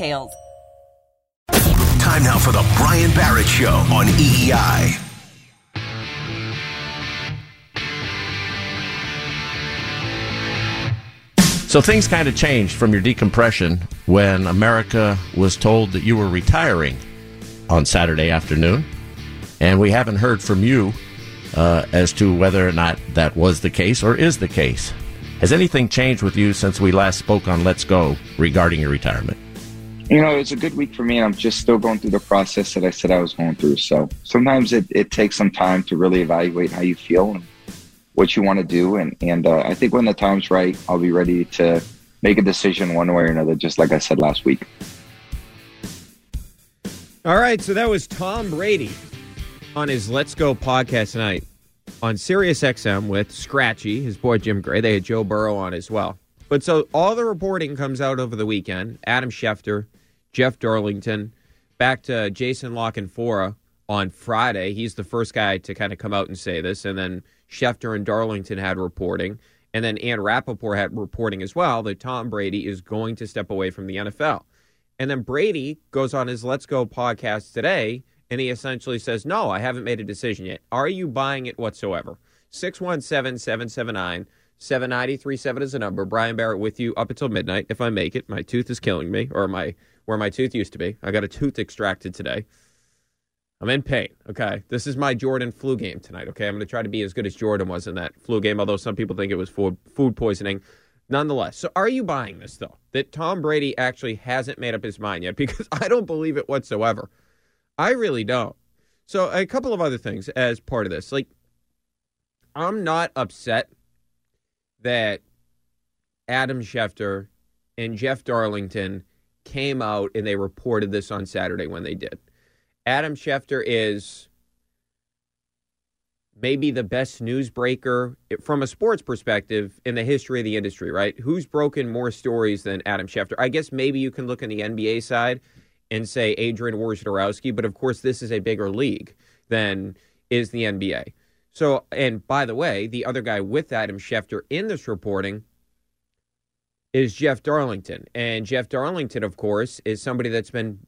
details. Time now for the Brian Barrett Show on WEEI. So things kind of changed from your decompression when America was told that you were retiring on Saturday afternoon. And we haven't heard from you uh, as to whether or not that was the case or is the case. Has anything changed with you since we last spoke on Let's Go regarding your retirement? You know, it was a good week for me, and I'm just still going through the process that I said I was going through. So sometimes it, it takes some time to really evaluate how you feel and what you want to do. And, and uh, I think when the time's right, I'll be ready to make a decision one way or another, just like I said last week. All right, so that was Tom Brady on his Let's Go podcast tonight on Sirius XM with Scratchy, his boy Jim Gray. They had Joe Burrow on as well. But so all the reporting comes out over the weekend. Adam Schefter Jeff Darlington, back to Jason La Canfora on Friday. He's the first guy to kind of come out and say this. And then Schefter and Darlington had reporting. And then Ian Rapoport had reporting as well that Tom Brady is going to step away from the NFL. And then Brady goes on his Let's Go podcast today and he essentially says, No, I haven't made a decision yet. Are you buying it whatsoever? 617 779 7937 is the number. Brian Barrett with you up until midnight if I make it. My tooth is killing me, or my where my tooth used to be. I got a tooth extracted today. I'm in pain. Okay. This is my Jordan flu game tonight. Okay. I'm going to try to be as good as Jordan was in that flu game, although some people think it was food, food poisoning. Nonetheless. So are you buying this, though? That Tom Brady actually hasn't made up his mind yet? Because I don't believe it whatsoever. I really don't. So a couple of other things as part of this. Like, I'm not upset that Adam Schefter and Jeff Darlington came out and they reported this on Saturday when they did. Adam Schefter is maybe the best newsbreaker from a sports perspective in the history of the industry, right? Who's broken more stories than Adam Schefter? I guess maybe you can look on the NBA side and say Adrian Wojnarowski, but of course this is a bigger league than is the NBA. So, and by the way, the other guy with Adam Schefter in this reporting is Jeff Darlington. And Jeff Darlington, of course, is somebody that's been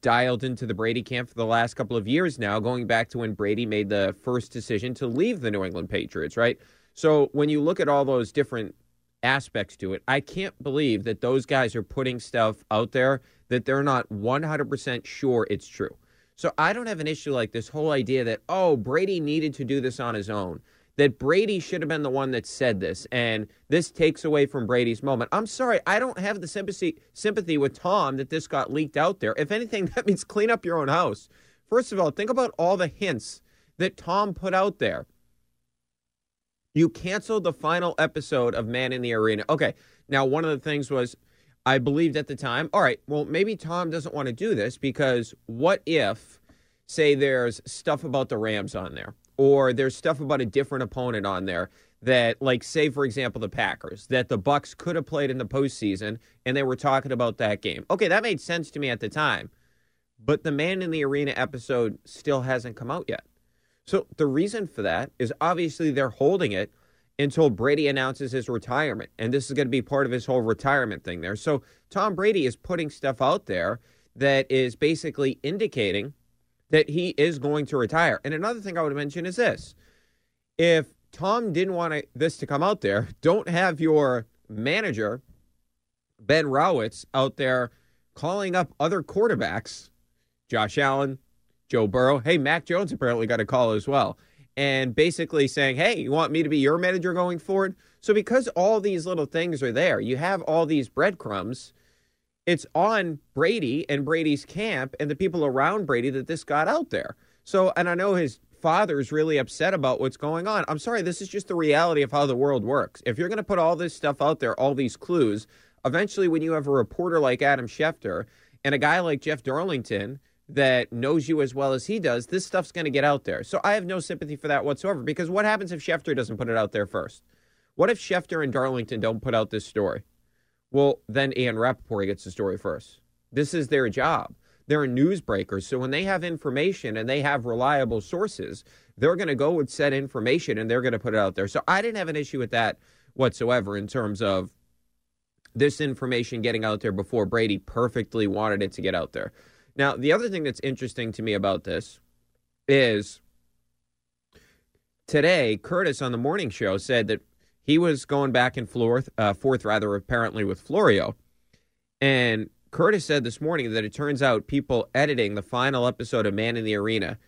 dialed into the Brady camp for the last couple of years now, going back to when Brady made the first decision to leave the New England Patriots, right? So when you look at all those different aspects to it, I can't believe that those guys are putting stuff out there that they're not 100% sure it's true. So I don't have an issue like this whole idea that, oh, Brady needed to do this on his own that Brady should have been the one that said this, and this takes away from Brady's moment. I'm sorry, I don't have the sympathy sympathy with Tom that this got leaked out there. If anything, that means clean up your own house. First of all, think about all the hints that Tom put out there. You canceled the final episode of Man in the Arena. Okay, now one of the things was I believed at the time, all right, well, maybe Tom doesn't want to do this because what if, say, there's stuff about the Rams on there? Or there's stuff about a different opponent on there that like say for example the Packers that the bucks could have played in the postseason and they were talking about that game. Okay, that made sense to me at the time. But the man in the arena episode still hasn't come out yet. So the reason for that is obviously they're holding it until Brady announces his retirement. And this is going to be part of his whole retirement thing there. So Tom Brady is putting stuff out there that is basically indicating that he is going to retire. And another thing I would mention is this if Tom didn't want this to come out there, don't have your manager, Ben Rawitz, out there calling up other quarterbacks, Josh Allen, Joe Burrow. Hey, Mac Jones apparently got a call as well. And basically saying, hey, you want me to be your manager going forward? So, because all these little things are there, you have all these breadcrumbs. It's on Brady and Brady's camp and the people around Brady that this got out there. So, and I know his father's really upset about what's going on. I'm sorry, this is just the reality of how the world works. If you're going to put all this stuff out there, all these clues, eventually when you have a reporter like Adam Schefter and a guy like Jeff Darlington that knows you as well as he does, this stuff's going to get out there. So I have no sympathy for that whatsoever because what happens if Schefter doesn't put it out there first? What if Schefter and Darlington don't put out this story? Well, then Ian Rapoport gets the story first. This is their job. They're newsbreakers. So when they have information and they have reliable sources, they're going to go with said information and they're going to put it out there. So I didn't have an issue with that whatsoever in terms of this information getting out there before Brady perfectly wanted it to get out there. Now, the other thing that's interesting to me about this is today, Curtis on the morning show said that he was going back and forth, uh, forth rather, apparently with Florio. And Curtis said this morning that it turns out people editing the final episode of Man in the Arena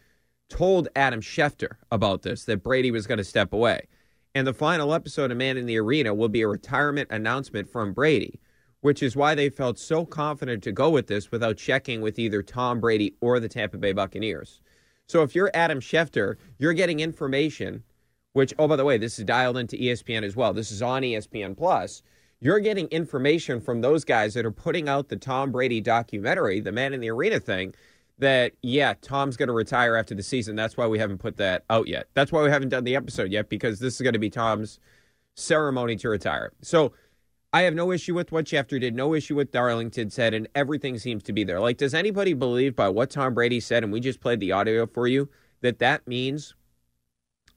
told Adam Schefter about this, that Brady was going to step away. And the final episode of Man in the Arena will be a retirement announcement from Brady which is why they felt so confident to go with this without checking with either Tom Brady or the Tampa Bay Buccaneers. So if you're Adam Schefter, you're getting information, which, oh, by the way, this is dialed into ESPN as well. This is on ESPN Plus. You're getting information from those guys that are putting out the Tom Brady documentary, the Man in the Arena thing, that, yeah, Tom's going to retire after the season. That's why we haven't put that out yet. That's why we haven't done the episode yet, because this is going to be Tom's ceremony to retire. So, I have no issue with what Schefter did, no issue with Darlington said, and everything seems to be there. Like, does anybody believe by what Tom Brady said, and we just played the audio for you, that that means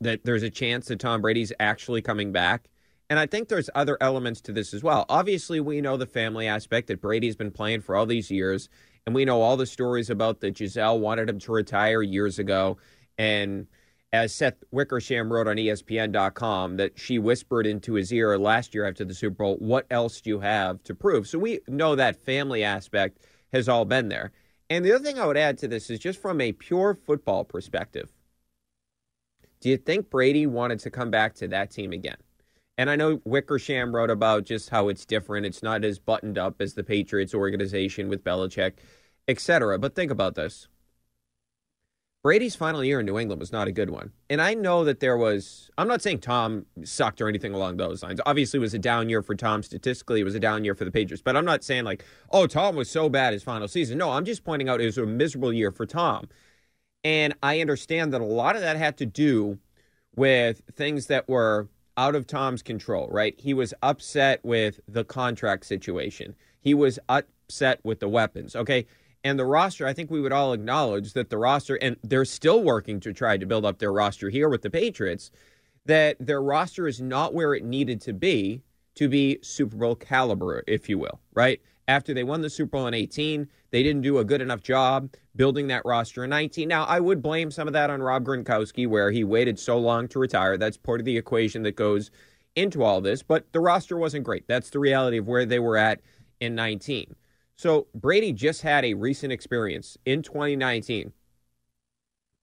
that there's a chance that Tom Brady's actually coming back? And I think there's other elements to this as well. Obviously, we know the family aspect that Brady's been playing for all these years, and we know all the stories about that Gisele wanted him to retire years ago, and as Seth Wickersham wrote on ESPN.com, that she whispered into his ear last year after the Super Bowl, What else do you have to prove? So we know that family aspect has all been there. And the other thing I would add to this is just from a pure football perspective. Do you think Brady wanted to come back to that team again? And I know Wickersham wrote about just how it's different. It's not as buttoned up as the Patriots organization with Belichick, etc. But think about this. Brady's final year in New England was not a good one. And I know that there was, I'm not saying Tom sucked or anything along those lines. Obviously, it was a down year for Tom. Statistically, it was a down year for the Patriots. But I'm not saying like, oh, Tom was so bad his final season. No, I'm just pointing out it was a miserable year for Tom. And I understand that a lot of that had to do with things that were out of Tom's control, right? He was upset with the contract situation, he was upset with the weapons. Okay and the roster, I think we would all acknowledge that the roster, and they're still working to try to build up their roster here with the Patriots, that their roster is not where it needed to be to be Super Bowl caliber, if you will, right? After they won the Super Bowl in 18, they didn't do a good enough job building that roster in 19. Now, I would blame some of that on Rob Gronkowski, where he waited so long to retire. That's part of the equation that goes into all this, but the roster wasn't great. That's the reality of where they were at in 19. So Brady just had a recent experience in 2019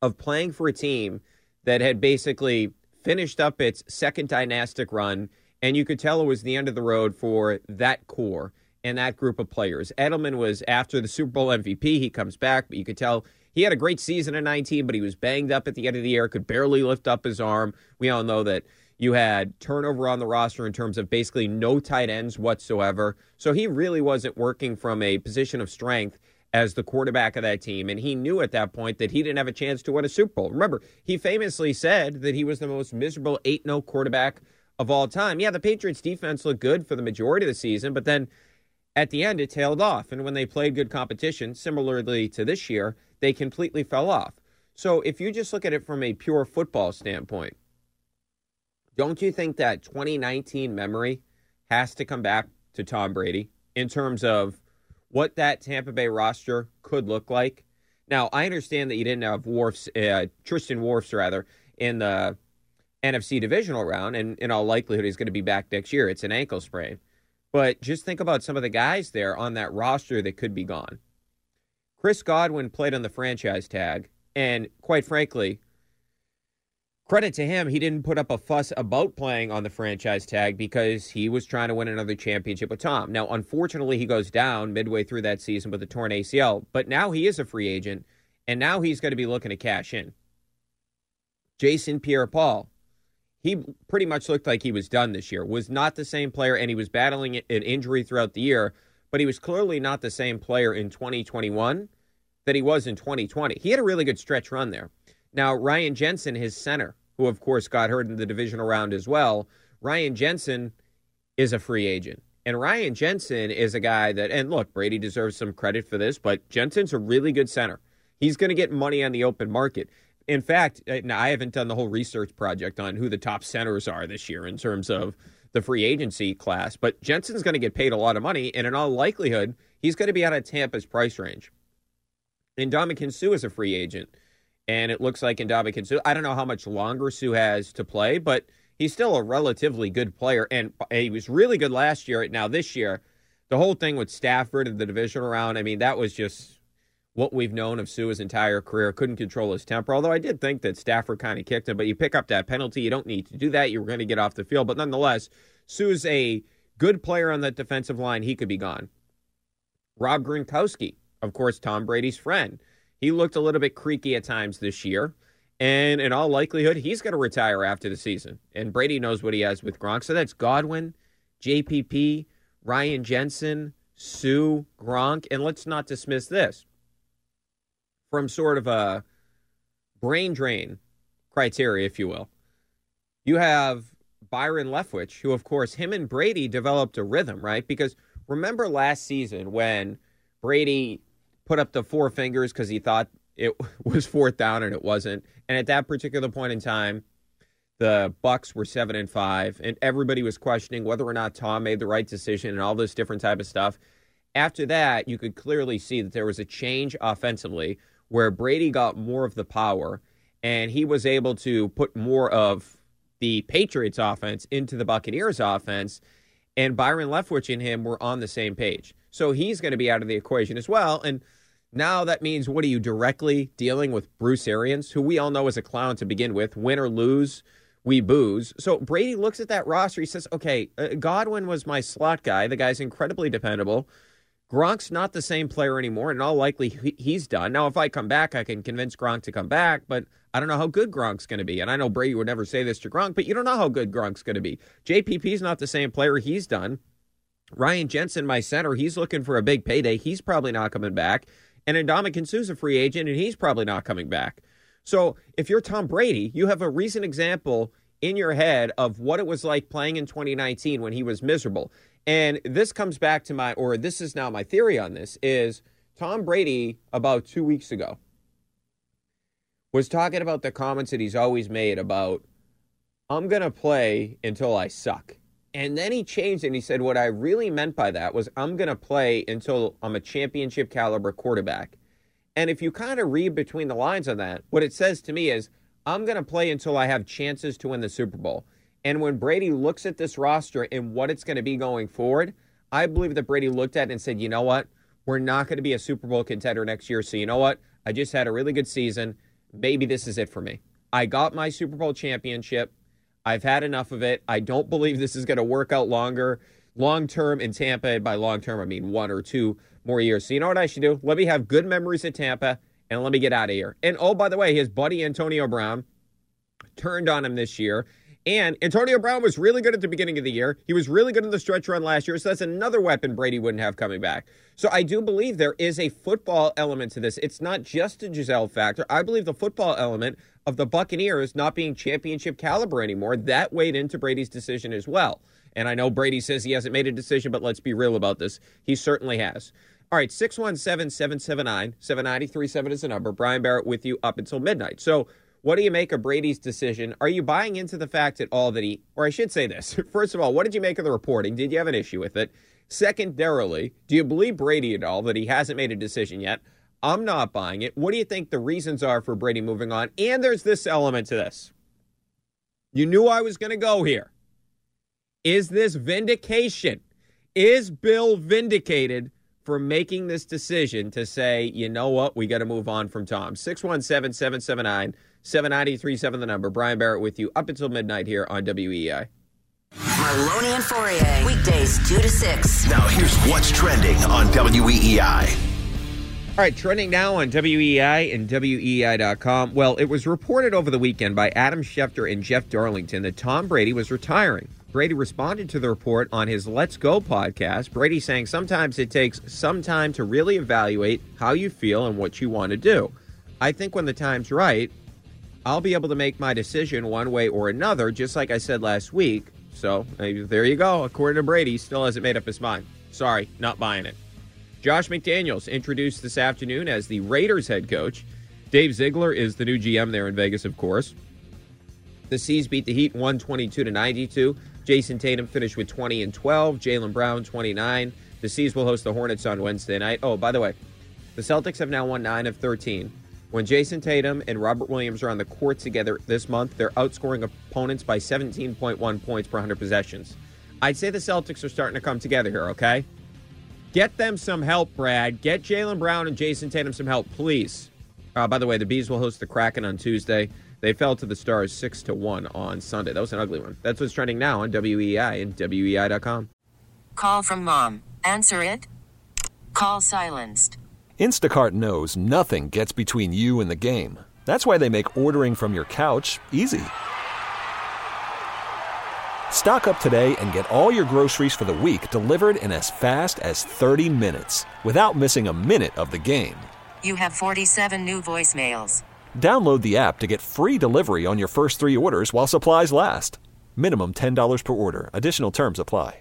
of playing for a team that had basically finished up its second dynastic run, and you could tell it was the end of the road for that core and that group of players. Edelman was after the Super Bowl MVP. He comes back, but you could tell he had a great season in 19, but he was banged up at the end of the year, could barely lift up his arm. We all know that you had turnover on the roster in terms of basically no tight ends whatsoever. So he really wasn't working from a position of strength as the quarterback of that team. And he knew at that point that he didn't have a chance to win a Super Bowl. Remember, he famously said that he was the most miserable 8 0 quarterback of all time. Yeah, the Patriots defense looked good for the majority of the season, but then at the end it tailed off. And when they played good competition, similarly to this year, they completely fell off. So if you just look at it from a pure football standpoint, don't you think that 2019 memory has to come back to Tom Brady in terms of what that Tampa Bay roster could look like? Now, I understand that you didn't have Wirfs, uh, Tristan Wirfs, rather, in the NFC divisional round, and in all likelihood, he's going to be back next year. It's an ankle sprain. But just think about some of the guys there on that roster that could be gone. Chris Godwin played on the franchise tag, and quite frankly, credit to him, he didn't put up a fuss about playing on the franchise tag because he was trying to win another championship with Tom. Now, unfortunately, he goes down midway through that season with a torn ACL, but now he is a free agent, and now he's going to be looking to cash in. Jason Pierre Paul, he pretty much looked like he was done this year, was not the same player, and he was battling an injury throughout the year but he was clearly not the same player in 2021 that he was in 2020. He had a really good stretch run there. Now, Ryan Jensen, his center, who of course got hurt in the divisional round as well, Ryan Jensen is a free agent. And Ryan Jensen is a guy that, and look, Brady deserves some credit for this, but Jensen's a really good center. He's going to get money on the open market. In fact, I haven't done the whole research project on who the top centers are this year in terms of the free agency class, but Jensen's going to get paid a lot of money, and in all likelihood, he's going to be out of Tampa's price range. Ndamukong Suh is a free agent, and it looks like Ndamukong Suh, I don't know how much longer Suh has to play, but he's still a relatively good player, and he was really good last year. Now, this year, the whole thing with Stafford and the divisional round, I mean, that was just what we've known of Suh his entire career. Couldn't control his temper. Although I did think that Stafford kind of kicked him, but you pick up that penalty. You don't need to do that. You were going to get off the field. But nonetheless, Suh's a good player on that defensive line. He could be gone. Rob Gronkowski, of course, Tom Brady's friend. He looked a little bit creaky at times this year. And in all likelihood, he's going to retire after the season. And Brady knows what he has with Gronk. So that's Godwin, JPP, Ryan Jensen, Sue, Gronk. And let's not dismiss this from sort of a brain drain criteria, if you will. You have Byron Leftwich, who, of course, him and Brady developed a rhythm, right? Because remember last season when Brady put up the four fingers because he thought it was fourth down and it wasn't. And at that particular point in time, the Bucks were seven and five, and everybody was questioning whether or not Tom made the right decision and all this different type of stuff. After that, you could clearly see that there was a change offensively where Brady got more of the power and he was able to put more of the Patriots offense into the Buccaneers offense. And Byron Leftwich and him were on the same page. So he's going to be out of the equation as well. And now that means what are you directly dealing with Bruce Arians, who we all know is a clown to begin with, win or lose, we booze. So Brady looks at that roster. He says, okay, uh, Godwin was my slot guy. The guy's incredibly dependable. Gronk's not the same player anymore, and all likely he's done. Now, if I come back, I can convince Gronk to come back, but I don't know how good Gronk's going to be. And I know Brady would never say this to Gronk, but you don't know how good Gronk's going to be. JPP's not the same player he's done. Ryan Jensen, my center, he's looking for a big payday. He's probably not coming back. And Ndamukong Suh's a free agent, and he's probably not coming back. So if you're Tom Brady, you have a recent example in your head of what it was like playing in 2019 when he was miserable. And this comes back to my, or this is now my theory on this, is Tom Brady about two weeks ago was talking about the comments that he's always made about, I'm going to play until I suck. And then he changed and he said, What I really meant by that was, I'm going to play until I'm a championship caliber quarterback. And if you kind of read between the lines on that, what it says to me is, I'm going to play until I have chances to win the Super Bowl. And when Brady looks at this roster and what it's going to be going forward, I believe that Brady looked at it and said, you know what? We're not going to be a Super Bowl contender next year. So, you know what? I just had a really good season. Maybe this is it for me. I got my Super Bowl championship. I've had enough of it. I don't believe this is going to work out longer, long term in Tampa. By long term, I mean one or two more years. So, you know what I should do? Let me have good memories at Tampa and let me get out of here. And oh, by the way, his buddy Antonio Brown turned on him this year and Antonio Brown was really good at the beginning of the year. He was really good in the stretch run last year. So that's another weapon Brady wouldn't have coming back. So I do believe there is a football element to this. It's not just a Gisele factor. I believe the football element of the Buccaneers not being championship caliber anymore, that weighed into Brady's decision as well. And I know Brady says he hasn't made a decision, but let's be real about this. He certainly has. All right, 617 779 7937 is the number. Brian Barrett with you up until midnight. So what do you make of Brady's decision? Are you buying into the fact at all that he, or I should say this, first of all, what did you make of the reporting? Did you have an issue with it? Secondarily, do you believe Brady at all that he hasn't made a decision yet? I'm not buying it. What do you think the reasons are for Brady moving on? And there's this element to this. You knew I was going to go here. Is this vindication? Is Bill vindicated for making this decision to say, you know what, we got to move on from Tom? 617 779 7937, the number. Brian Barrett with you up until midnight here on WEEI. Merloni and Fauria, weekdays 2 to 6. Now, here's what's trending on WEEI. All right, trending now on WEEI and WEEI.com. Well, it was reported over the weekend by Adam Schefter and Jeff Darlington that Tom Brady was retiring. Brady responded to the report on his Let's Go podcast. Brady saying sometimes it takes some time to really evaluate how you feel and what you want to do. I think when the time's right, I'll be able to make my decision one way or another, just like I said last week. So uh, there you go. According to Brady, still hasn't made up his mind. Sorry, not buying it. Josh McDaniels introduced this afternoon as the Raiders head coach. Dave Ziegler is the new GM there in Vegas, of course. The C's beat the Heat 122 to 92. Jayson Tatum finished with 20 and 12. Jaylen Brown 29. The C's will host the Hornets on Wednesday night. Oh, by the way, the Celtics have now won 9 of 13. When Jayson Tatum and Robert Williams are on the court together this month, they're outscoring opponents by 17.1 points per 100 possessions. I'd say the Celtics are starting to come together here, okay? Get them some help, Brad. Get Jaylen Brown and Jayson Tatum some help, please. Uh, by the way, the B's will host the Kraken on Tuesday. They fell to the Stars 6 to 1 on Sunday. That was an ugly one. That's what's trending now on WEEI and WEEI.com. Call from mom. Answer it. Call silenced. Instacart knows nothing gets between you and the game. That's why they make ordering from your couch easy. Stock up today and get all your groceries for the week delivered in as fast as 30 minutes without missing a minute of the game. You have 47 new voicemails. Download the app to get free delivery on your first three orders while supplies last. Minimum $10 per order. Additional terms apply.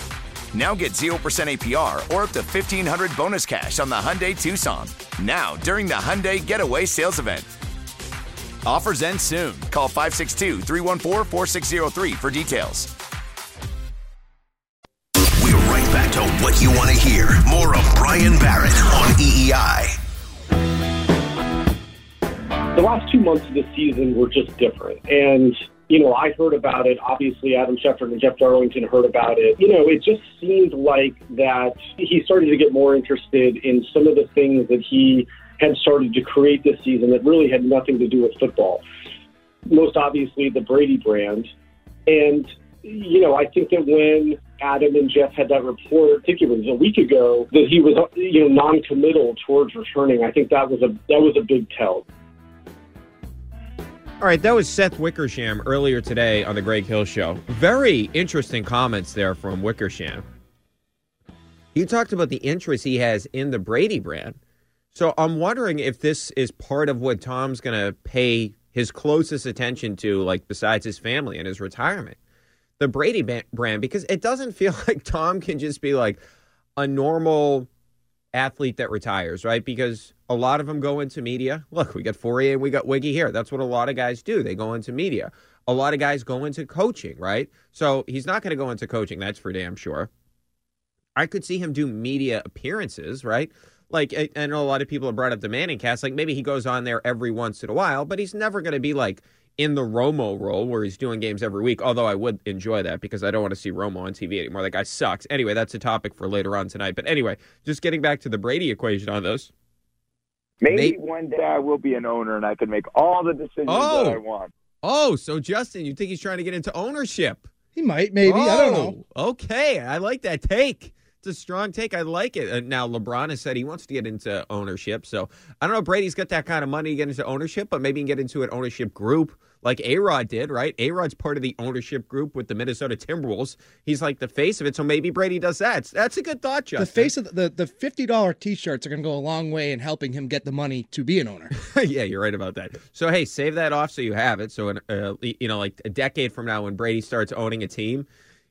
Now get 0% APR or up to 1500 bonus cash on the Hyundai Tucson. Now, during the Hyundai Getaway Sales Event. Offers end soon. Call 562 314 4603 for details. We're right back to what you want to hear. More of Brian Barrett on WEEI. the last two months of the season were just different. And, you know, I heard about it. Obviously, Adam Schefter and Jeff Darlington heard about it. You know, it just seemed like that he started to get more interested in some of the things that he had started to create this season that really had nothing to do with football. Most obviously, the Brady brand. And, you know, I think that when Adam and Jeff had that report, I think it was a week ago, that he was, you know, non-committal towards returning. I think that was a that was a big tell. All right, that was Seth Wickersham earlier today on the Greg Hill Show. Very interesting comments there from Wickersham. He talked about the interest he has in the Brady brand. So I'm wondering if this is part of what Tom's going to pay his closest attention to, like besides his family and his retirement. The Brady brand, because it doesn't feel like Tom can just be like a normal athlete that retires, right? Because a lot of them go into media. Look, we got Fauria and we got Wiggy here. That's what a lot of guys do. They go into media. A lot of guys go into coaching, right? So he's not going to go into coaching. That's for damn sure. I could see him do media appearances, right? Like I, know a lot of people have brought up the Manning cast. Like maybe he goes on there every once in a while, but he's never going to be like in the Romo role where he's doing games every week. Although I would enjoy that because I don't want to see Romo on TV anymore. That guy sucks. Anyway, that's a topic for later on tonight. But anyway, just getting back to the Brady equation on this. Maybe May- one day I will be an owner and I can make all the decisions Oh. that I want. Oh, so Justin, you think he's trying to get into ownership? He might, maybe. I don't know. Oh, Okay, I like that take. It's a strong take. I like it. Uh, now, LeBron has said he wants to get into ownership. So I don't know. Brady's got that kind of money to get into ownership, but maybe he can get into an ownership group like A Rod did, right? A Rod's part of the ownership group with the Minnesota Timberwolves. He's like the face of it. So maybe Brady does that. That's a good thought, Justin. The face of the the fifty dollar t shirts are going to go a long way in helping him get the money to be an owner. yeah, you're right about that. So hey, save that off so you have it. So in, uh, you know, like a decade from now, when Brady starts owning a team,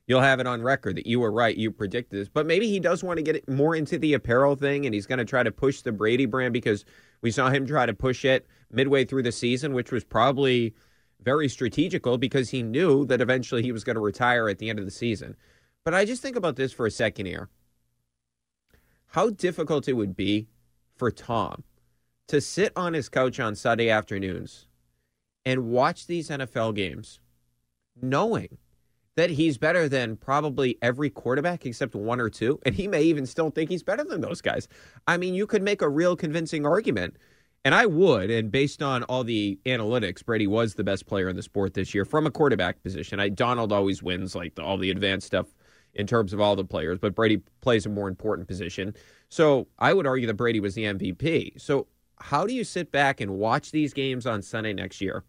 you'll have it on record that you were right. You predicted this, but maybe he does want to get more into the apparel thing, and he's going to try to push the Brady brand because we saw him try to push it midway through the season, which was probably very strategical because he knew that eventually he was going to retire at the end of the season. But I just think about this for a second here. How difficult it would be for Tom to sit on his couch on Sunday afternoons and watch these NFL games knowing that he's better than probably every quarterback except one or two. And he may even still think he's better than those guys. I mean, you could make a real convincing argument. And I would, and based on all the analytics, Brady was the best player in the sport this year from a quarterback position. I Donald always wins like the, all the advanced stuff in terms of all the players, but Brady plays a more important position. So I would argue that Brady was the MVP. So how do you sit back and watch these games on Sunday next year,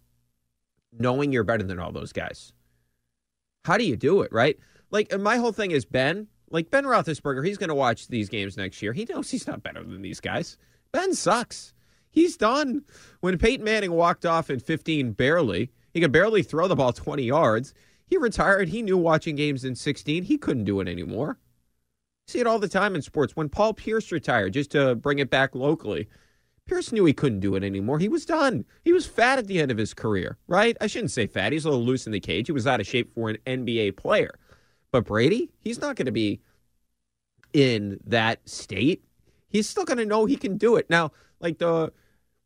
knowing you're better than all those guys? How do you do it, right? Like my whole thing is Ben, like Ben Roethlisberger, he's going to watch these games next year. He knows he's not better than these guys. Ben sucks. He's done. When Peyton Manning walked off in 15 barely, he could barely throw the ball 20 yards. He retired. He knew watching games in 16, he couldn't do it anymore. see it all the time in sports. When Paul Pierce retired, just to bring it back locally, Pierce knew he couldn't do it anymore. He was done. He was fat at the end of his career, right? I shouldn't say fat. He's a little loose in the cage. He was out of shape for an NBA player. But Brady, he's not going to be in that state. He's still going to know he can do it. Now, like the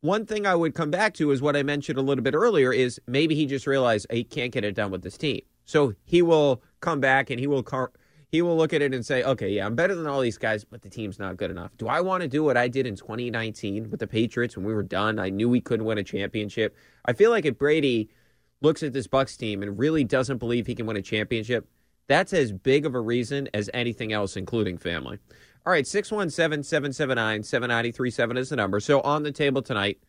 one thing I would come back to is what I mentioned a little bit earlier is maybe he just realized he can't get it done with this team. So he will come back and he will car- he will look at it and say, "Okay, yeah, I'm better than all these guys, but the team's not good enough. Do I want to do what I did in 2019 with the Patriots when we were done? I knew we couldn't win a championship. I feel like if Brady looks at this Bucks team and really doesn't believe he can win a championship, that's as big of a reason as anything else, including family. All right, 617 779 7937 is the number. So on the table tonight,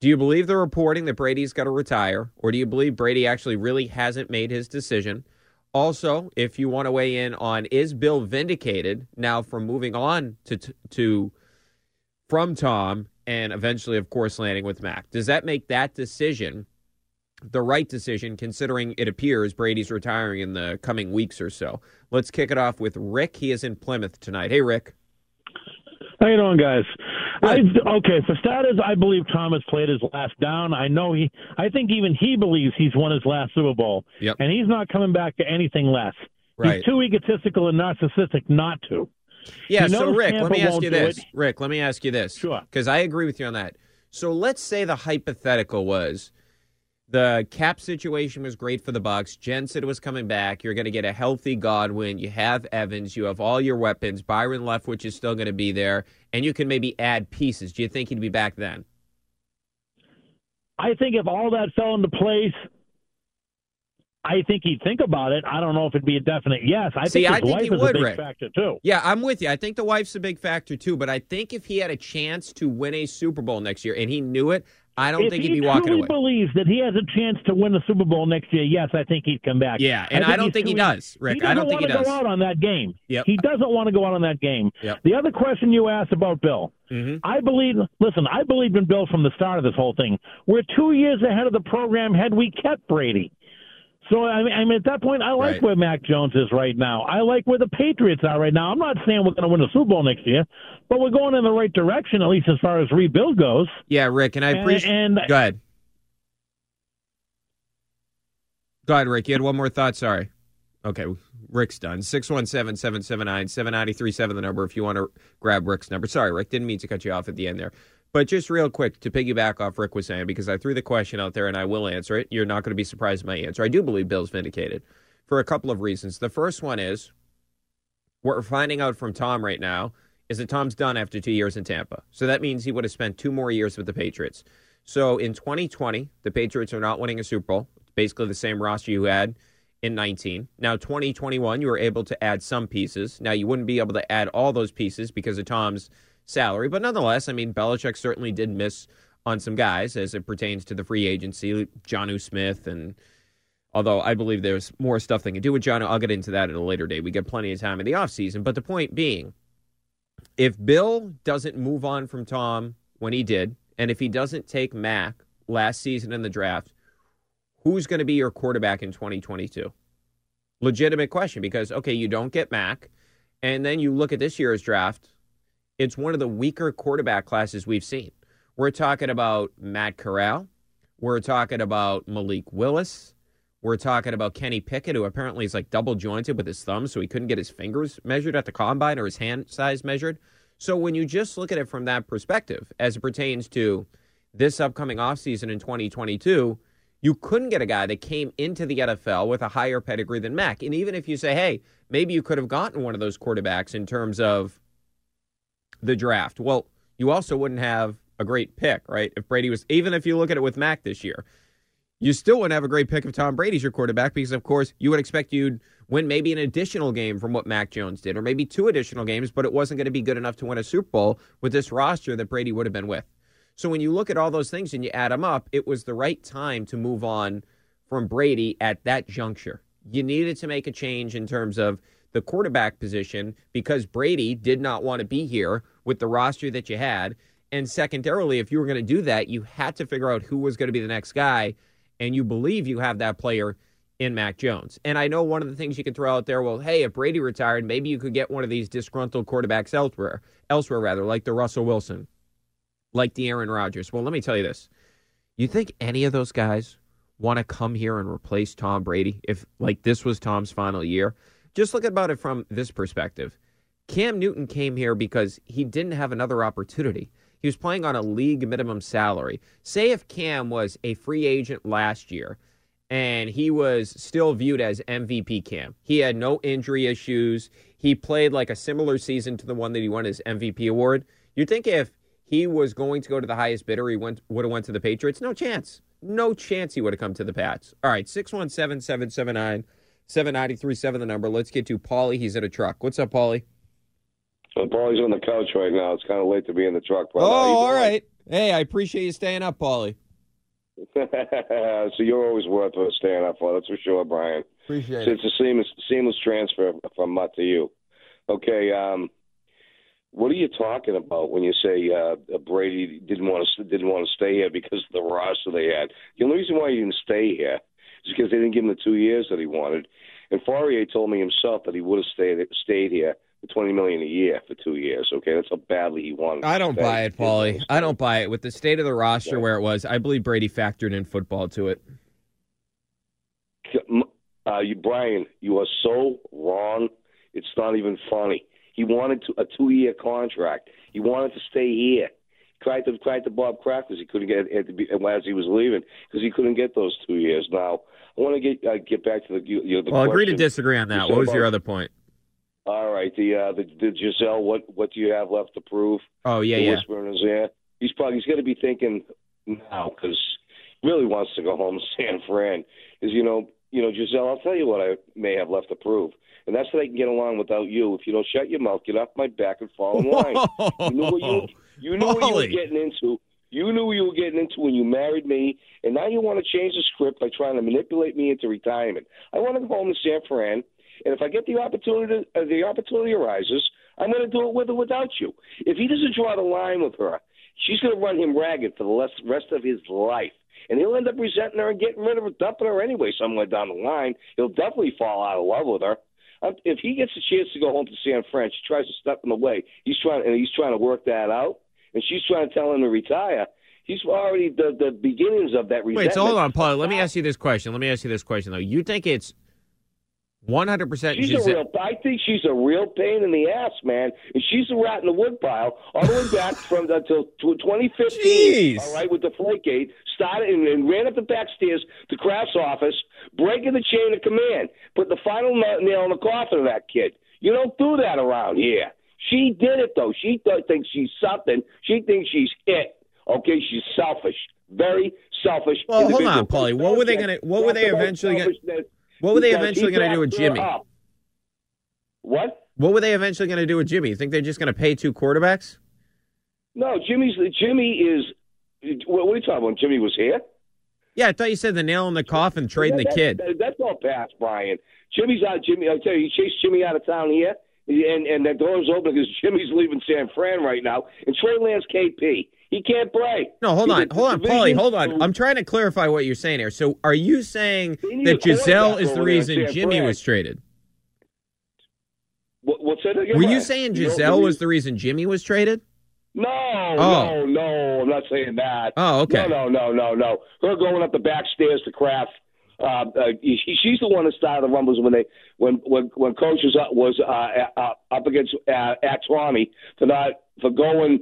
do you believe the reporting that Brady's got to retire, or do you believe Brady actually really hasn't made his decision? Also, if you want to weigh in on is Bill vindicated now from moving on to to from Tom and eventually, of course, landing with Mac? Does that make that decision the right decision, considering it appears Brady's retiring in the coming weeks or so? Let's kick it off with Rick. He is in Plymouth tonight. Hey, Rick. How you doing, guys? I, okay, for starters, I believe Thomas played his last down. I know he. I think even he believes he's won his last Super Bowl, Yep. and he's not coming back to anything less. Right. He's too egotistical and narcissistic not to. Yeah, so Rick, Tampa let me ask you this. Rick, let me ask you this. Sure. Because I agree with you on that. So let's say the hypothetical was the cap situation was great for the Bucks. Jensen was coming back. You're going to get a healthy Godwin. You have Evans. You have all your weapons. Byron Leftwich is still going to be there, and you can maybe add pieces. Do you think he'd be back then? I think if all that fell into place, I think he'd think about it. I don't know if it'd be a definite yes. I See, think his I think wife he is would, a big Rick. factor too. Yeah, I'm with you. I think the wife's a big factor too, but I think if he had a chance to win a Super Bowl next year and he knew it, I don't if think he he'd be walking truly away. believes that he has a chance to win the Super Bowl next year, yes, I think he'd come back. Yeah, and I think don't think he does, Rick. He I don't doesn't think he wanna does. go out on that game. Yep. He doesn't want to go out on that game. Yep. The other question you asked about Bill, Mhm. I believe. Listen, I believed in Bill from the start of this whole thing. We're two years ahead of the program had we kept Brady. So I mean, I mean, at that point, I like Right. where Mac Jones is right now. I like where the Patriots are right now. I'm not saying we're going to win the Super Bowl next year, but we're going in the right direction, at least as far as rebuild goes. Yeah, Rick, and I And- appreciate. and- Go ahead. Go ahead, Rick. You had one more thought. Sorry. Okay, Rick's done. 617 779 7937, the number if you want to grab Rick's number. Sorry, Rick. Didn't mean to cut you off at the end there. But just real quick to piggyback off Rick was saying, because I threw the question out there and I will answer it. You're not going to be surprised by my answer. I do believe Bill's vindicated for a couple of reasons. The first one is what we're finding out from Tom right now is that Tom's done after two years in Tampa. So that means he would have spent two more years with the Patriots. So in 2020, the Patriots are not winning a Super Bowl. It's basically the same roster you had in 19. Now, 2021, you were able to add some pieces. Now, you wouldn't be able to add all those pieces because of Tom's salary. But nonetheless, I mean, Belichick certainly did miss on some guys as it pertains to the free agency, Jonnu Smith and although I believe there's more stuff they can do with John. I'll get into that at a later date. We get plenty of time in the offseason. But the point being, if Bill doesn't move on from Tom when he did, and if he doesn't take Mac last season in the draft, who's going to be your quarterback in 2022? Legitimate question because, okay, you don't get Mac. And then you look at this year's draft, it's one of the weaker quarterback classes we've seen. We're talking about Matt Corral. We're talking about Malik Willis. We're talking about Kenny Pickett, who apparently is like double jointed with his thumb, so he couldn't get his fingers measured at the combine or his hand size measured. So when you just look at it from that perspective, as it pertains to this upcoming offseason in 2022, you couldn't get a guy that came into the NFL with a higher pedigree than Mac. And even if you say, hey, maybe you could have gotten one of those quarterbacks in terms of the draft, well, you also wouldn't have a great pick, right? If Brady was, even if you look at it with Mac this year, you still wouldn't have a great pick if Tom Brady's your quarterback because, of course, you would expect you'd win maybe an additional game from what Mac Jones did, or maybe two additional games, but it wasn't going to be good enough to win a Super Bowl with this roster that Brady would have been with. So when you look at all those things and you add them up, it was the right time to move on from Brady at that juncture. You needed to make a change in terms of the quarterback position because Brady did not want to be here with the roster that you had. And secondarily, if you were going to do that, you had to figure out who was going to be the next guy and you believe you have that player in Mac Jones. And I know one of the things you can throw out there, well, hey, if Brady retired, maybe you could get one of these disgruntled quarterbacks elsewhere, elsewhere rather, like the Russell Wilson, like the Aaron Rodgers. Well, let me tell you this. You think any of those guys want to come here and replace Tom Brady if like this was Tom's final year? Just look about it from this perspective. Cam Newton came here because he didn't have another opportunity. He was playing on a league minimum salary. Say if Cam was a free agent last year and he was still viewed as MVP Cam. He had no injury issues. He played like a similar season to the one that he won his MVP award. You'd think if he was going to go to the highest bidder, he went would have went to the Patriots. No chance. No chance he would have come to the Pats. All right, 617 779 7937 the number. Let's get to Paulie. He's in a truck. What's up, Paulie? So Paulie's on the couch right now. It's kind of late to be in the truck. But oh, all right. Hey, I appreciate you staying up, Paulie. so you're always worth staying up for. That's for sure, Brian. Appreciate so it. It's a seamless, seamless transfer from Mutt to you. Okay. Um, what are you talking about when you say uh, Brady didn't want to didn't want to stay here because of the roster they had? The only reason why he didn't stay here is because they didn't give him the two years that he wanted. And Fauria told me himself that he would have stayed stayed here for twenty million a year for two years. Okay, that's how badly he wanted. I don't buy it, Paulie. I don't buy it. With the state of the roster yeah. where it was, I believe Brady factored in football to it. Uh, you, Brian, you are so wrong. It's not even funny. He wanted to, a two-year contract. He wanted to stay here. Cried to cried to Bob Kraft because he couldn't get it as he was leaving because he couldn't get those two years. Now I want to get uh, get back to the. You know, the well, question. agree to disagree on that. What was about, your other point? All right, the uh, the, the Gisele. What what do you have left to prove? Oh yeah, the yeah. Whisper in his ear. He's probably he's going to be thinking now because really wants to go home to San Fran. Is you know you know Gisele, I'll tell you what I may have left to prove. And that's that I can get along without you. If you don't shut your mouth, get off my back and fall in line. you knew what you you knew what you were getting into. You knew you were getting into when you married me, and now you want to change the script by trying to manipulate me into retirement. I want to go home to San Fran, and if I get the opportunity, uh, the opportunity arises, I'm going to do it with or without you. If he doesn't draw the line with her, she's going to run him ragged for the rest of his life. And he'll end up resenting her and getting rid of her, dumping her anyway somewhere down the line. He'll definitely fall out of love with her. Um, if he gets a chance to go home to San Fran, she tries to step in the way. He's trying, and he's trying to work that out, and she's trying to tell him to retire. He's already the the beginnings of that resentment. Wait, so hold on, Paul. Let me ask you this question. Let me ask you this question though. You think it's One hundred percent. She's a real. I think she's a real pain in the ass, man. And she's a rat in the woodpile all the way back from until 2015. All right, with Deflategate, started and, and ran up the back stairs to Kraft's office, breaking the chain of command, put the final nail in the coffin of that kid. You don't do that around here. She did it though. She th- thinks she's something. She thinks she's it. Okay, she's selfish, very selfish. Well, hold on, Paulie. What were they gonna? What were they eventually gonna? What were they eventually going to do with Jimmy? What? What were they eventually going to do with Jimmy? You think they're just going to pay two quarterbacks? No, Jimmy's Jimmy is. What are you talking about? Jimmy was here. Yeah, I thought you said the nail in the coffin, trading that, the kid. That, that's all past, Brian. Jimmy's out. Jimmy, I tell you, you chased Jimmy out of town here, and and that door's open because Jimmy's leaving San Fran right now, and Trey Lance KP. He can't play. No, hold on, hold on, Paulie, hold on. I'm trying to clarify what you're saying here. So, are you saying that Gisele is the over there in reason Jimmy Fran. was traded? What, what's that again? Were you saying You know, Gisele was the reason Jimmy was traded? No, Oh. no, no. I'm not saying that. Oh, okay. No, no, no, no, no. Her going up the back stairs to Kraft. Uh, uh, she, she's the one that started the rumbles when they when when when coach was up, was uh, uh, up against uh, Axwami for not for going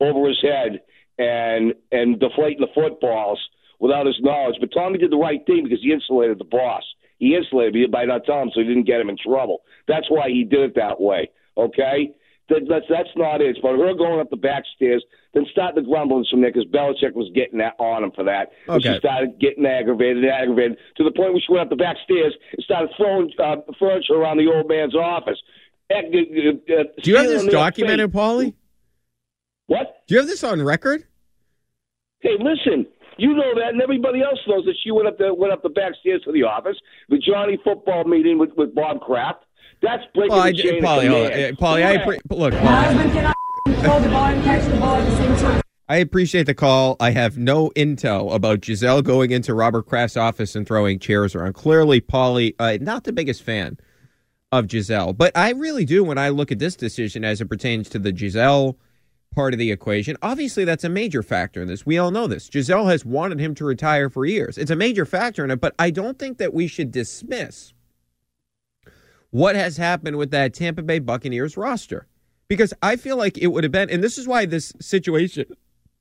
over his head and and deflating the footballs without his knowledge. But Tommy did the right thing because he insulated the boss. He insulated me by not telling him so he didn't get him in trouble. That's why he did it that way. Okay. That, that's that's not it. But her going up the back stairs, then start the grumblings from there because Belichick was getting that on him for that. And She started getting aggravated, and aggravated to the point where she went up the back stairs and started throwing uh, furniture around the old man's office. Uh, Do you have this documented, Paulie? What? Do you have this on record? Hey, listen. You know that, and everybody else knows that she went up the went up the back stairs to the office, the Johnny football meeting with, with Bob Kraft. That's breaking Well, I, the chain Paulie, of hold on. command. Uh, Paulie, I Correct. appre- look. Paulie, I appreciate the call. I have no intel about Gisele going into Robert Kraft's office and throwing chairs around. Clearly, Paulie, uh, not the biggest fan of Gisele, but I really do when I look at this decision as it pertains to the Gisele part of the equation. Obviously, that's a major factor in this. We all know this. Gisele has wanted him to retire for years. It's a major factor in it, but I don't think that we should dismiss what has happened with that Tampa Bay Buccaneers roster. Because I feel like it would have been, and this is why this situation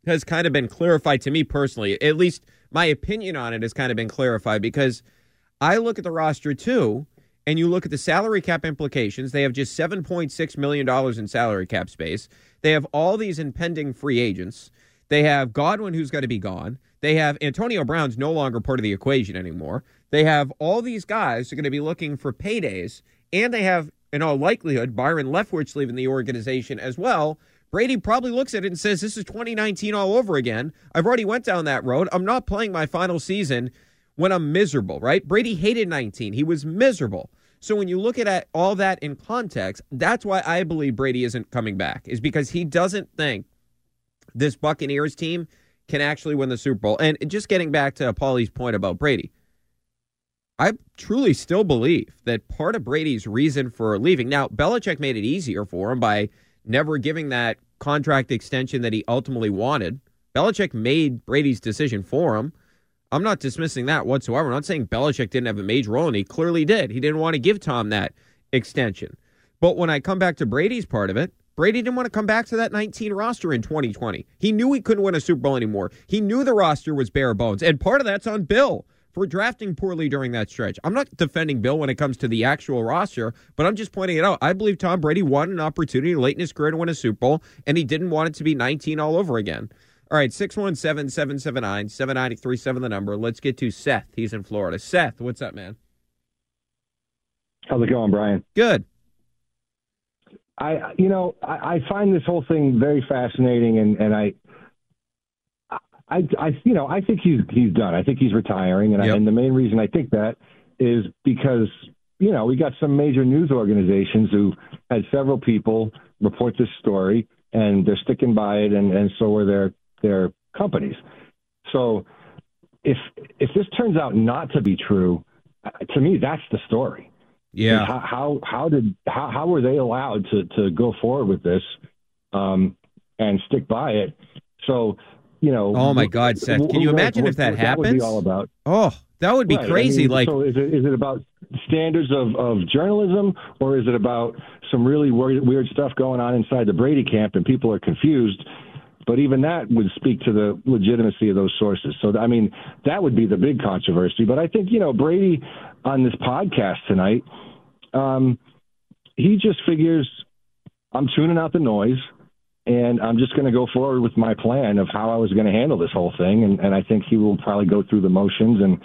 has kind of been clarified to me personally. At least my opinion on it has kind of been clarified because I look at the roster too, and you look at the salary cap implications. They have just $7.6 million in salary cap space. They have all these impending free agents. They have Godwin, who's going to be gone. They have Antonio Brown's no longer part of the equation anymore. They have all these guys who are going to be looking for paydays, and they have, in all likelihood, Byron Leftwich leaving the organization as well. Brady probably looks at it and says, "This is 2019 all over again. I've already went down that road. I'm not playing my final season when I'm miserable." Right? Brady hated 19. He was miserable. So when you look at all that in context, that's why I believe Brady isn't coming back. Is because he doesn't think this Buccaneers team can actually win the Super Bowl. And just getting back to Paulie's point about Brady, I truly still believe that part of Brady's reason for leaving. Now, Belichick made it easier for him by never giving that contract extension that he ultimately wanted. Belichick made Brady's decision for him. I'm not dismissing that whatsoever. I'm not saying Belichick didn't have a major role, and he clearly did. He didn't want to give Tom that extension. But when I come back to Brady's part of it, Brady didn't want to come back to that 19 roster in 2020. He knew he couldn't win a Super Bowl anymore. He knew the roster was bare bones. And part of that's on Bill for drafting poorly during that stretch. I'm not defending Bill when it comes to the actual roster, but I'm just pointing it out. I believe Tom Brady won an opportunity late in his career to win a Super Bowl, and he didn't want it to be 19 all over again. All right, 617 779 7937, the number. Let's get to Seth. He's in Florida. Seth, what's up, man? How's it going, Brian? Good. I, you know, I, I find this whole thing very fascinating, and and I, I, I, you know, I think he's he's done. I think he's retiring, and I, and the main reason I think that is because you know we got some major news organizations who had several people report this story, and they're sticking by it, and and so are their their companies. So if if this turns out not to be true, to me that's the story. Yeah. How how, how did how, how were they allowed to to go forward with this um, and stick by it? So you know. Oh, my God, Seth. Can you imagine what- if that what That would be all about. Oh, that would be Right, I crazy. mean, like, so is it is it about standards of, of journalism, or is it about some really weird, weird stuff going on inside the Brady camp and people are confused? But even that would speak to the legitimacy of those sources. So, I mean, that would be the big controversy. But I think, you know, Brady on this podcast tonight, um, he just figures I'm tuning out the noise and I'm just going to go forward with my plan of how I was going to handle this whole thing. And, and I think he will probably go through the motions and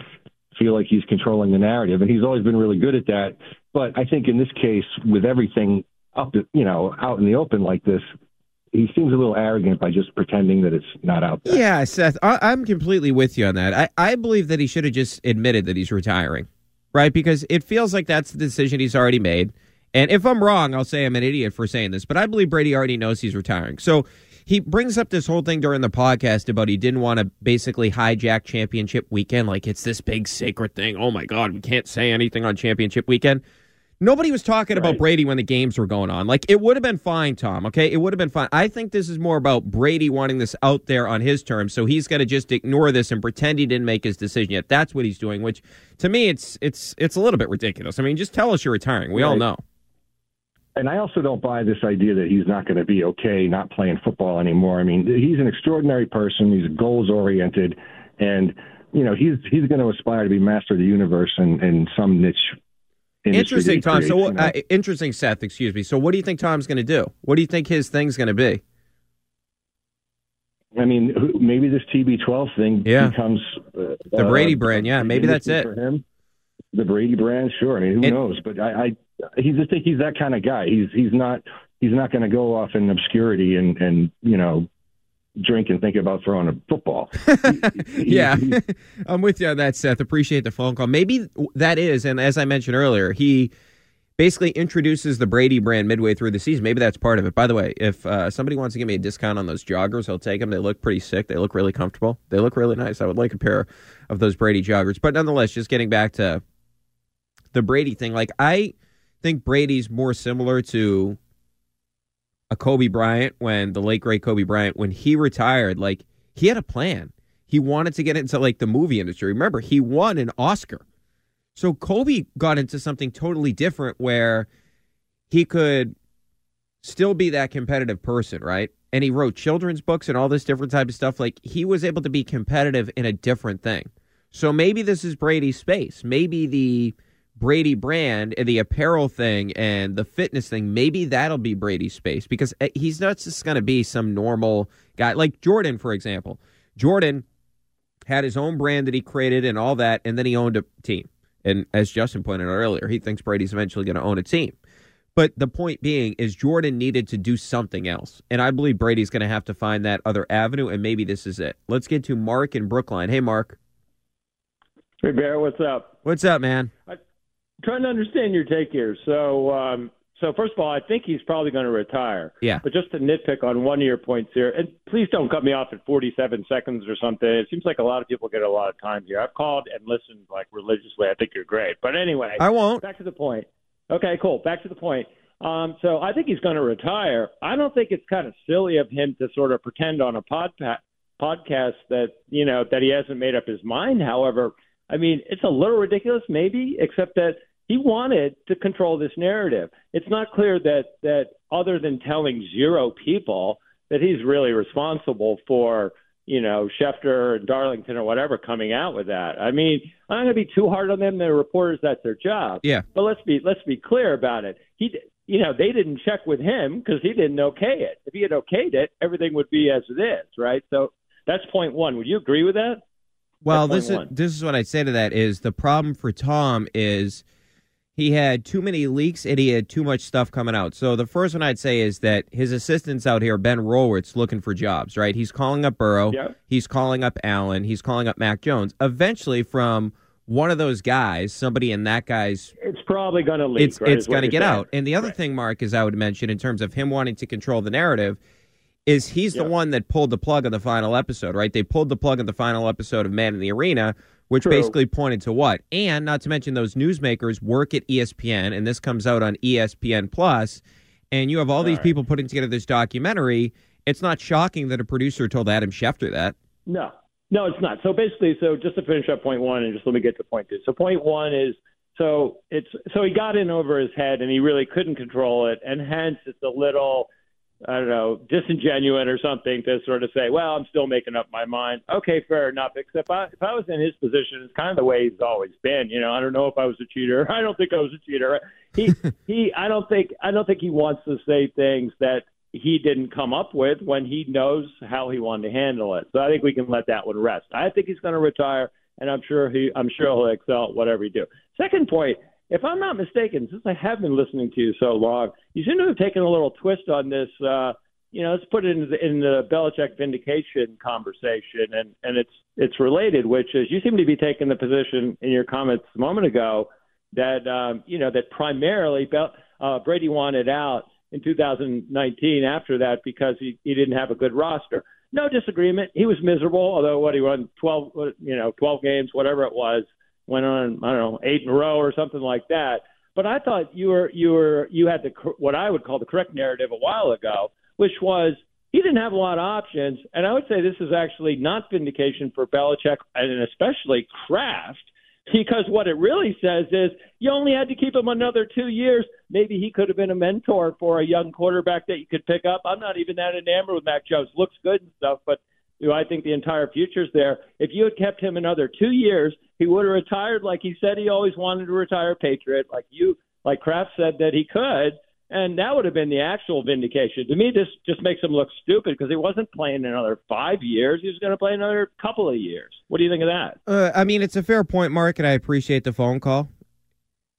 feel like he's controlling the narrative. And he's always been really good at that. But I think in this case, with everything up, you know, out in the open like this, he seems a little arrogant by just pretending that it's not out there. Yeah, Seth, I, am completely with you on that. I, I believe that he should have just admitted that he's retiring, right? Because it feels like that's the decision he's already made. And if I'm wrong, I'll say I'm an idiot for saying this, but I believe Brady already knows he's retiring. So he brings up this whole thing during the podcast about he didn't want to basically hijack championship weekend. Like it's this big sacred thing. Oh my God, we can't say anything on championship weekend. Nobody was talking right. about Brady when the games were going on. Like it would have been fine, Tom. Okay, it would have been fine. I think this is more about Brady wanting this out there on his terms, so he's going to just ignore this and pretend he didn't make his decision yet. That's what he's doing. Which, to me, it's it's it's a little bit ridiculous. I mean, just tell us you're retiring. We right. all know. And I also don't buy this idea that he's not going to be okay not playing football anymore. I mean, he's an extraordinary person. He's goals oriented, and you know he's he's going to aspire to be master of the universe in, in some niche Interesting, Tom. Creates, so, uh, interesting, Seth. Excuse me. So, what do you think Tom's going to do? What do you think his thing's going to be? I mean, maybe this TB12 thing yeah. becomes uh, the Brady brand. Yeah, maybe that's it for him. The Brady brand, sure. I mean, who it, knows? But I, I, he's just think he's that kind of guy. He's he's not he's not going to go off in obscurity and and you know drink and think about throwing a football. yeah, I'm with you on that, Seth. Appreciate the phone call. Maybe that is, and as I mentioned earlier, he basically introduces the Brady brand midway through the season. Maybe that's part of it. By the way, if uh, somebody wants to give me a discount on those joggers, I'll take them. They look pretty sick. They look really comfortable. They look really nice. I would like a pair of those Brady joggers. But nonetheless, just getting back to the Brady thing, like I think Brady's more similar to a Kobe Bryant when the late great Kobe Bryant when he retired, like he had a plan. He wanted to get into like the movie industry. Remember, he won an Oscar. So Kobe got into something totally different where he could still be that competitive person, right? And he wrote children's books and all this different type of stuff. Like he was able to be competitive in a different thing. So maybe this is Brady's space. Maybe the Brady brand and the apparel thing and the fitness thing, maybe that'll be Brady's space because eh, he's not just going to be some normal guy like Jordan, for example. Jordan had his own brand that he created and all that, and then he owned a team. And as Justin pointed out earlier, he thinks Brady's eventually going to own a team. But the point being is Jordan needed to do something else. And I believe Brady's going to have to find that other avenue, and maybe this is it. Let's get to Mark in Brookline. Hey, Mark. Hey, Bear, what's up? What's up, man? I- trying to understand your take here. So, um, so first of all, I think he's probably going to retire. Yeah. But just to nitpick on one of your points here, and please don't cut me off at 47 seconds or something. It seems like a lot of people get a lot of time here. I've called and listened like religiously. I think you're great. But anyway, I won't. Back to the point. Okay, cool. Back to the point. Um, so I think he's going to retire. I don't think it's kind of silly of him to sort of pretend on a pod podcast that you know that he hasn't made up his mind. However, I mean, it's a little ridiculous, maybe, except that he wanted to control this narrative. It's not clear that that other than telling zero people that he's really responsible for, you know, Schefter and Darlington or whatever coming out with that. I mean, I'm not going to be too hard on them. They're reporters; that's their job. Yeah. But let's be let's be clear about it. He, you know, they didn't check with him because he didn't okay it. If he had okayed it, everything would be as it is, right? So that's point one. Would you agree with that? Well, this is this is what I'd say to that is the problem for Tom is he had too many leaks and he had too much stuff coming out. So the first one I'd say is that his assistants out here, Ben Rawitz, looking for jobs, right? He's calling up Burrow. Yeah. He's calling up Allen. He's calling up Mac Jones. Eventually, from one of those guys, somebody in that guy's. It's probably going to leak. It's, right, it's going to get saying. out. And the other right. thing, Mark, is I would mention in terms of him wanting to control the narrative is he's Yeah. the one that pulled the plug on the final episode, right? They pulled the plug on the final episode of Man in the Arena, which True. basically pointed to what? And not to mention those newsmakers work at ESPN, and this comes out on ESPN Plus, and you have all these Right. people putting together this documentary. It's not shocking that a producer told Adam Schefter that. No, no, it's not. So basically, so just to finish up point one, and just let me get to point two. So point one is So it's so he got in over his head and he really couldn't control it, and hence it's a little I don't know, disingenuous or something to sort of say, well, I'm still making up my mind. Okay, fair enough. Except I, if I was in his position, it's kind of the way he's always been. You know, I don't know if I was a cheater. I don't think I was a cheater. He, he, I don't think, I don't think he wants to say things that he didn't come up with when he knows how he wanted to handle it. So I think we can let that one rest. I think he's going to retire, and I'm sure he, I'm sure he'll excel at whatever he do. Second point, if I'm not mistaken, since I have been listening to you so long, you seem to have taken a little twist on this. Uh, you know, let's put it in the, in the Belichick vindication conversation, and and it's it's related, which is you seem to be taking the position in your comments a moment ago that um, you know that primarily uh, Brady wanted out in 2019 after that because he he didn't have a good roster. No disagreement. He was miserable, although what he won 12 you know 12 games, whatever it was went on I don't know eight in a row or something like that. But I thought you were you were you had the what I would call the correct narrative a while ago, which was he didn't have a lot of options, and I would say this is actually not vindication for Belichick and especially Kraft. Because what it really says is you only had to keep him another two years. Maybe he could have been a mentor for a young quarterback that you could pick up. I'm not even that enamored with Mac Jones. Looks good and stuff, but do I think the entire future's there. If you had kept him another two years, he would have retired like he said he always wanted to retire Patriot, like you, like Kraft said that he could, and that would have been the actual vindication. To me, this just makes him look stupid because he wasn't playing another five years; he was going to play another couple of years. What do you think of that? Uh, I mean, it's a fair point, Mark, and I appreciate the phone call.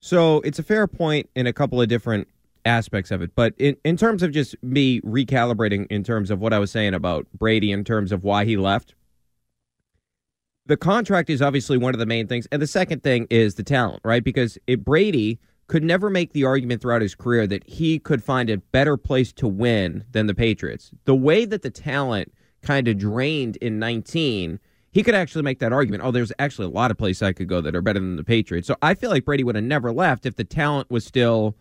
So it's a fair point in a couple of different aspects of it. But in, in terms of just me recalibrating in terms of what I was saying about Brady in terms of why he left, the contract is obviously one of the main things. And the second thing is the talent, right? Because it, Brady could never make the argument throughout his career that he could find a better place to win than the Patriots. The way that the talent kind of drained in 19 he could actually make that argument. Oh, there's actually a lot of places I could go that are better than the Patriots. So I feel like Brady would have never left if the talent was still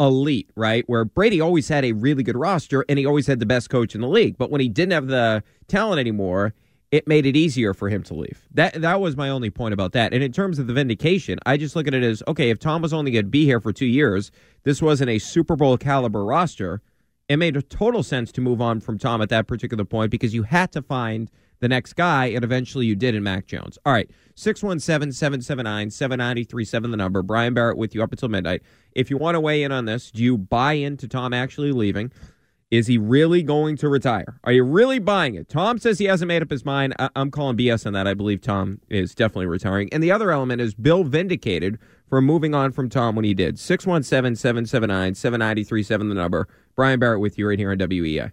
elite, right? Where Brady always had a really good roster and he always had the best coach in the league. But when he didn't have the talent anymore, it made it easier for him to leave. That that was my only point about that. And in terms of the vindication, I just look at it as okay, if Tom was only going to be here for 2 years, this wasn't a Super Bowl caliber roster. It made a total sense to move on from Tom at that particular point because you had to find the next guy, and eventually you did in Mac Jones. All right, 617 779 7937, the number. Brian Barrett with you up until midnight. If you want to weigh in on this, do you buy into Tom actually leaving? Is he really going to retire? Are you really buying it? Tom says he hasn't made up his mind. I- am calling BS on that. I believe Tom is definitely retiring. And the other element is Bill vindicated for moving on from Tom when he did. 617 779 7937, the number. Brian Barrett with you right here on WEEI.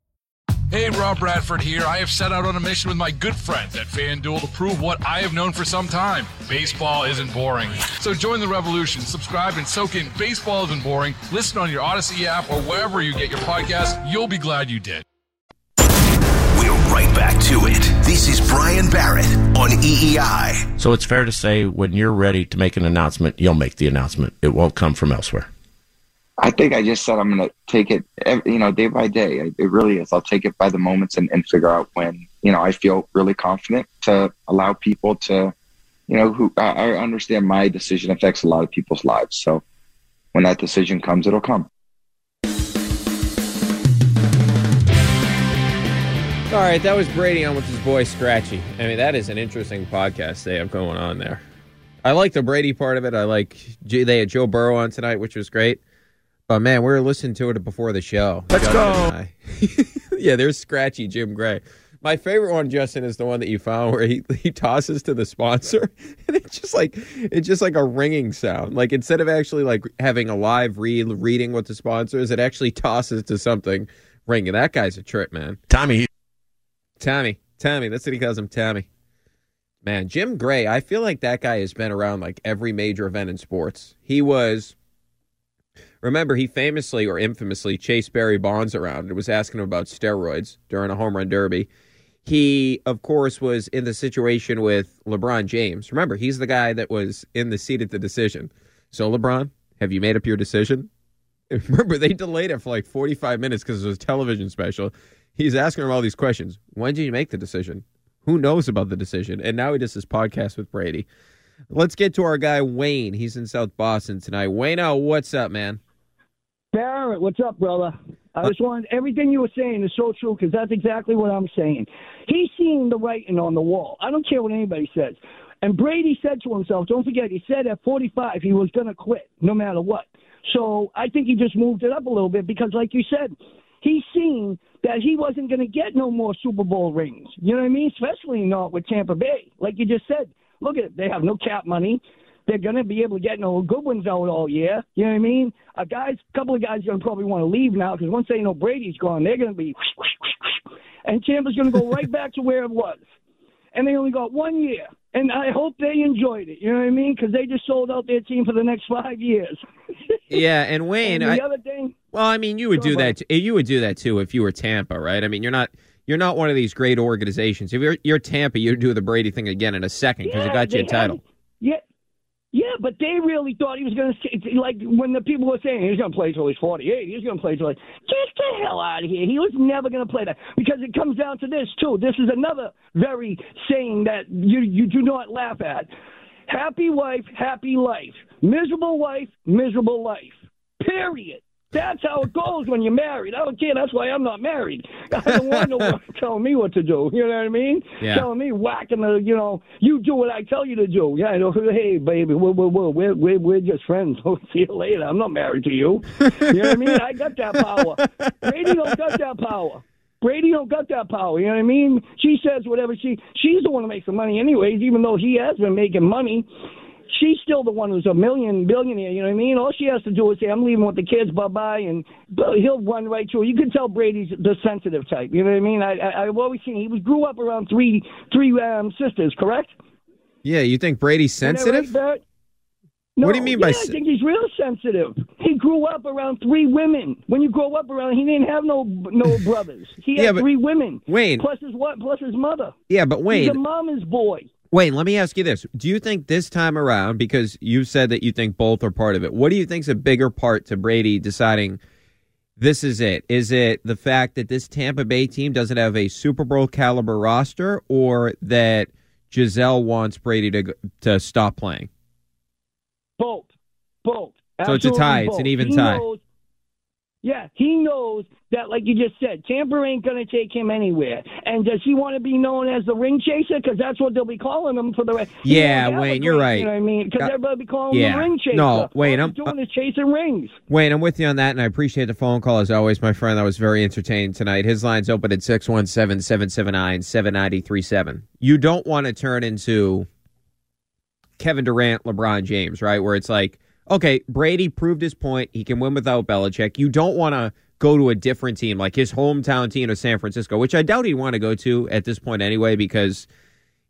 Hey, Rob Bradford here. I have set out on a mission with my good friends at FanDuel to prove what I have known for some time baseball isn't boring. So join the revolution, subscribe, and soak in Baseball Isn't Boring. Listen on your Audacy app or wherever you get your podcast. You'll be glad you did. We're right back to it. This is Brian Barrett on WEEI. So it's fair to say when you're ready to make an announcement, you'll make the announcement. It won't come from elsewhere. I think I just said I'm going to take it, you know, day by day. It really is. I'll take it by the moments and, and figure out when, you know, I feel really confident to allow people to, you know, who I, I understand my decision affects a lot of people's lives. So when that decision comes, it'll come. All right, that was Brady on with his boy Scratchy. I mean, that is an interesting podcast they have going on there. I like the Brady part of it. I like they had Joe Burrow on tonight, which was great. Man, we were listening to it before the show. Let's Justin go. yeah, there's scratchy Jim Gray. My favorite one, Justin, is the one that you found where he, he tosses to the sponsor, and it's just like it's just like a ringing sound. Like instead of actually like having a live read reading what the sponsor is, it actually tosses to something ringing. That guy's a trip, man. Tommy, Tommy, Tommy. That's what he calls him, Tommy. Man, Jim Gray. I feel like that guy has been around like every major event in sports. He was. Remember, he famously or infamously chased Barry Bonds around and was asking him about steroids during a home run derby. He, of course, was in the situation with LeBron James. Remember, he's the guy that was in the seat at the decision. So, LeBron, have you made up your decision? Remember, they delayed it for like 45 minutes because it was a television special. He's asking him all these questions. When did you make the decision? Who knows about the decision? And now he does this podcast with Brady. Let's get to our guy, Wayne. He's in South Boston tonight. Wayne, what's up, man? Barrett, what's up, brother? I uh, just wanted everything you were saying is so true because that's exactly what I'm saying. He's seeing the writing on the wall. I don't care what anybody says. And Brady said to himself, don't forget, he said at 45 he was going to quit no matter what. So I think he just moved it up a little bit because, like you said, he's seen that he wasn't going to get no more Super Bowl rings. You know what I mean? Especially not with Tampa Bay. Like you just said, look at it. They have no cap money. They're going to be able to get no good ones out all year. You know what I mean? A guys, a couple of guys are going to probably want to leave now because once they know Brady's gone, they're going to be, and Tampa's going to go right back to where it was. And they only got one year, and I hope they enjoyed it. You know what I mean? Because they just sold out their team for the next five years. yeah, and Wayne, and the I, other thing. well, I mean, you would do that. You would do that too if you were Tampa, right? I mean, you're not. You're not one of these great organizations. If you're, you're Tampa, you'd do the Brady thing again in a second because Yeah, it got you a title. had- yeah, yeah, but they really thought he was going to like when the people were saying he's going to play till he's forty eight. He's going to play till like get the hell out of here. He was never going to play that because it comes down to this too. This is another very saying that you you do not laugh at. Happy wife, happy life. Miserable wife, miserable life. Period. That's how it goes when you're married. I don't care. That's why I'm not married. I don't want no one telling me what to do. You know what I mean? Yeah. Telling me whacking the, you know, you do what I tell you to do. Yeah, I know. Hey, baby, we're, we're, we're, we're, we're, we're just friends. See you later. I'm not married to you. You know what I mean? I got that power. Brady don't got that power. Brady don't got that power. You know what I mean? She says whatever she. She's the one who makes the money, anyways. Even though he has been making money, she's still the one who's a million billionaire. You know what I mean? All she has to do is say, "I'm leaving with the kids. Bye bye," and he'll run right through. You can tell Brady's the sensitive type. You know what I mean? I, I I've always seen he was grew up around three three um, sisters. Correct? Yeah, you think Brady's I right, sensitive? Barrett? What do you mean by yeah, sen- I think he's real sensitive. He grew up around three women. When you grow up around, he didn't have no no brothers. He had Yeah, but- three women. Wayne. plus his what? Plus his mother. Yeah, but Wayne, he's a mama's boy. Wayne, let me ask you this: Do you think this time around, because you said that you think both are part of it, what do you think's a bigger part to Brady deciding this is it? Is it the fact that this Tampa Bay team doesn't have a Super Bowl caliber roster, or that Gisele wants Brady to to stop playing? Both. Both. So it's a Absolutely tie. It's an even He tie. knows- yeah, he knows that, like you just said, Tampa ain't going to take him anywhere. And does he want to be known as the ring chaser? Because that's what they'll be calling him for the rest. Yeah, have a Wayne, you're right. You know what I mean? Because Uh, everybody be calling him yeah. the ring chaser. No, Wayne, I'm- doing is chasing rings. Wayne, I'm with you on that, and I appreciate the phone call as always, my friend. That was very entertaining tonight. His line's open at 617 779 7937. You don't want to turn into Kevin Durant, LeBron James, right? Where it's like, okay, Brady proved his point. He can win without Belichick. You don't want to go to a different team, like his hometown team of San Francisco, which I doubt he'd want to go to at this point anyway, because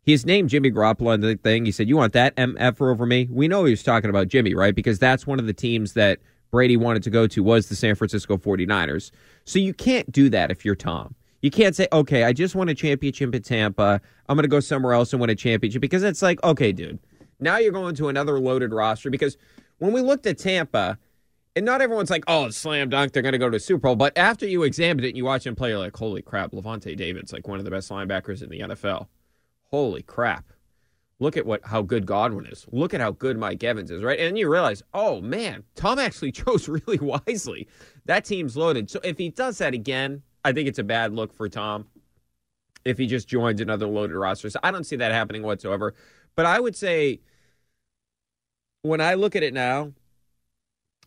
his name Jimmy Garoppolo and the thing. He said, You want that MF over me? We know he was talking about Jimmy, right? Because that's one of the teams that Brady wanted to go to was the San Francisco 49ers. So you can't do that if you're Tom. You can't say, okay, I just won a championship at Tampa. I'm going to go somewhere else and win a championship because it's like, okay, dude, now you're going to another loaded roster. Because when we looked at Tampa, and not everyone's like, oh, slam dunk, they're going to go to Super Bowl. But after you examined it and you watch him play, you're like, holy crap, Lavonte David's like one of the best linebackers in the NFL. Holy crap. Look at what how good Godwin is. Look at how good Mike Evans is, right? And you realize, oh man, Tom actually chose really wisely. That team's loaded. So if he does that again, I think it's a bad look for Tom. If he just joins another loaded roster, so I don't see that happening whatsoever. But I would say when I look at it now,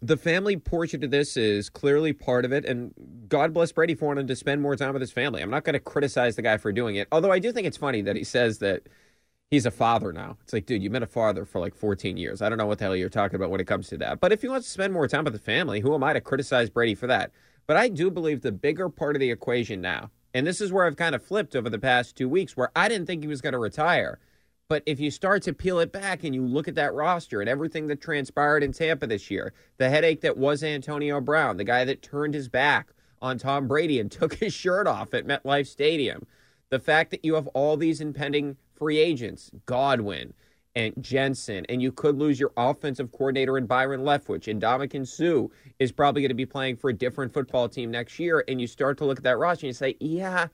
the family portion of this is clearly part of it, and God bless Brady for wanting to spend more time with his family. I'm not going to criticize the guy for doing it, although I do think it's funny that he says that he's a father now. It's like, dude, you've been a father for like 14 years. I don't know what the hell you're talking about when it comes to that. But if he wants to spend more time with the family, who am I to criticize Brady for that? But I do believe the bigger part of the equation now, and this is where I've kind of flipped over the past two weeks, where I didn't think he was going to retire. But if you start to peel it back and you look at that roster and everything that transpired in Tampa this year, the headache that was Antonio Brown, the guy that turned his back on Tom Brady and took his shirt off at MetLife Stadium, the fact that you have all these impending free agents, Godwin and Jensen, and you could lose your offensive coordinator in Byron Leftwich, and Ndamukong Suh is probably going to be playing for a different football team next year, and you start to look at that roster and you say, yeah,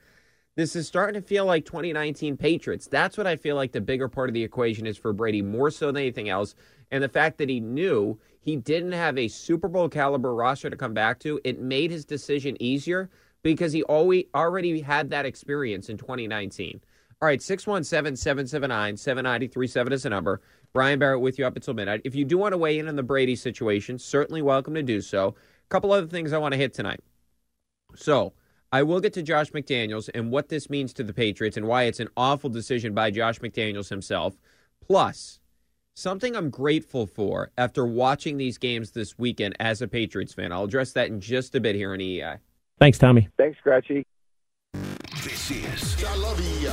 this is starting to feel like 2019 Patriots. That's what I feel like the bigger part of the equation is for Brady, more so than anything else. And the fact that he knew he didn't have a Super Bowl caliber roster to come back to, it made his decision easier because he always already had that experience in 2019. All right, 617 779 7937 is the number. Brian Barrett with you up until midnight. If you do want to weigh in on the Brady situation, certainly welcome to do so. A couple other things I want to hit tonight. So, I will get to Josh McDaniels and what this means to the Patriots and why it's an awful decision by Josh McDaniels himself. Plus, something I'm grateful for after watching these games this weekend as a Patriots fan. I'll address that in just a bit here on WEEI. Thanks, Tommy. Thanks, Scratchy. This is I love WEEI.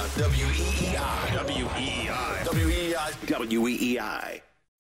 WEEI. WEEI. WEEI.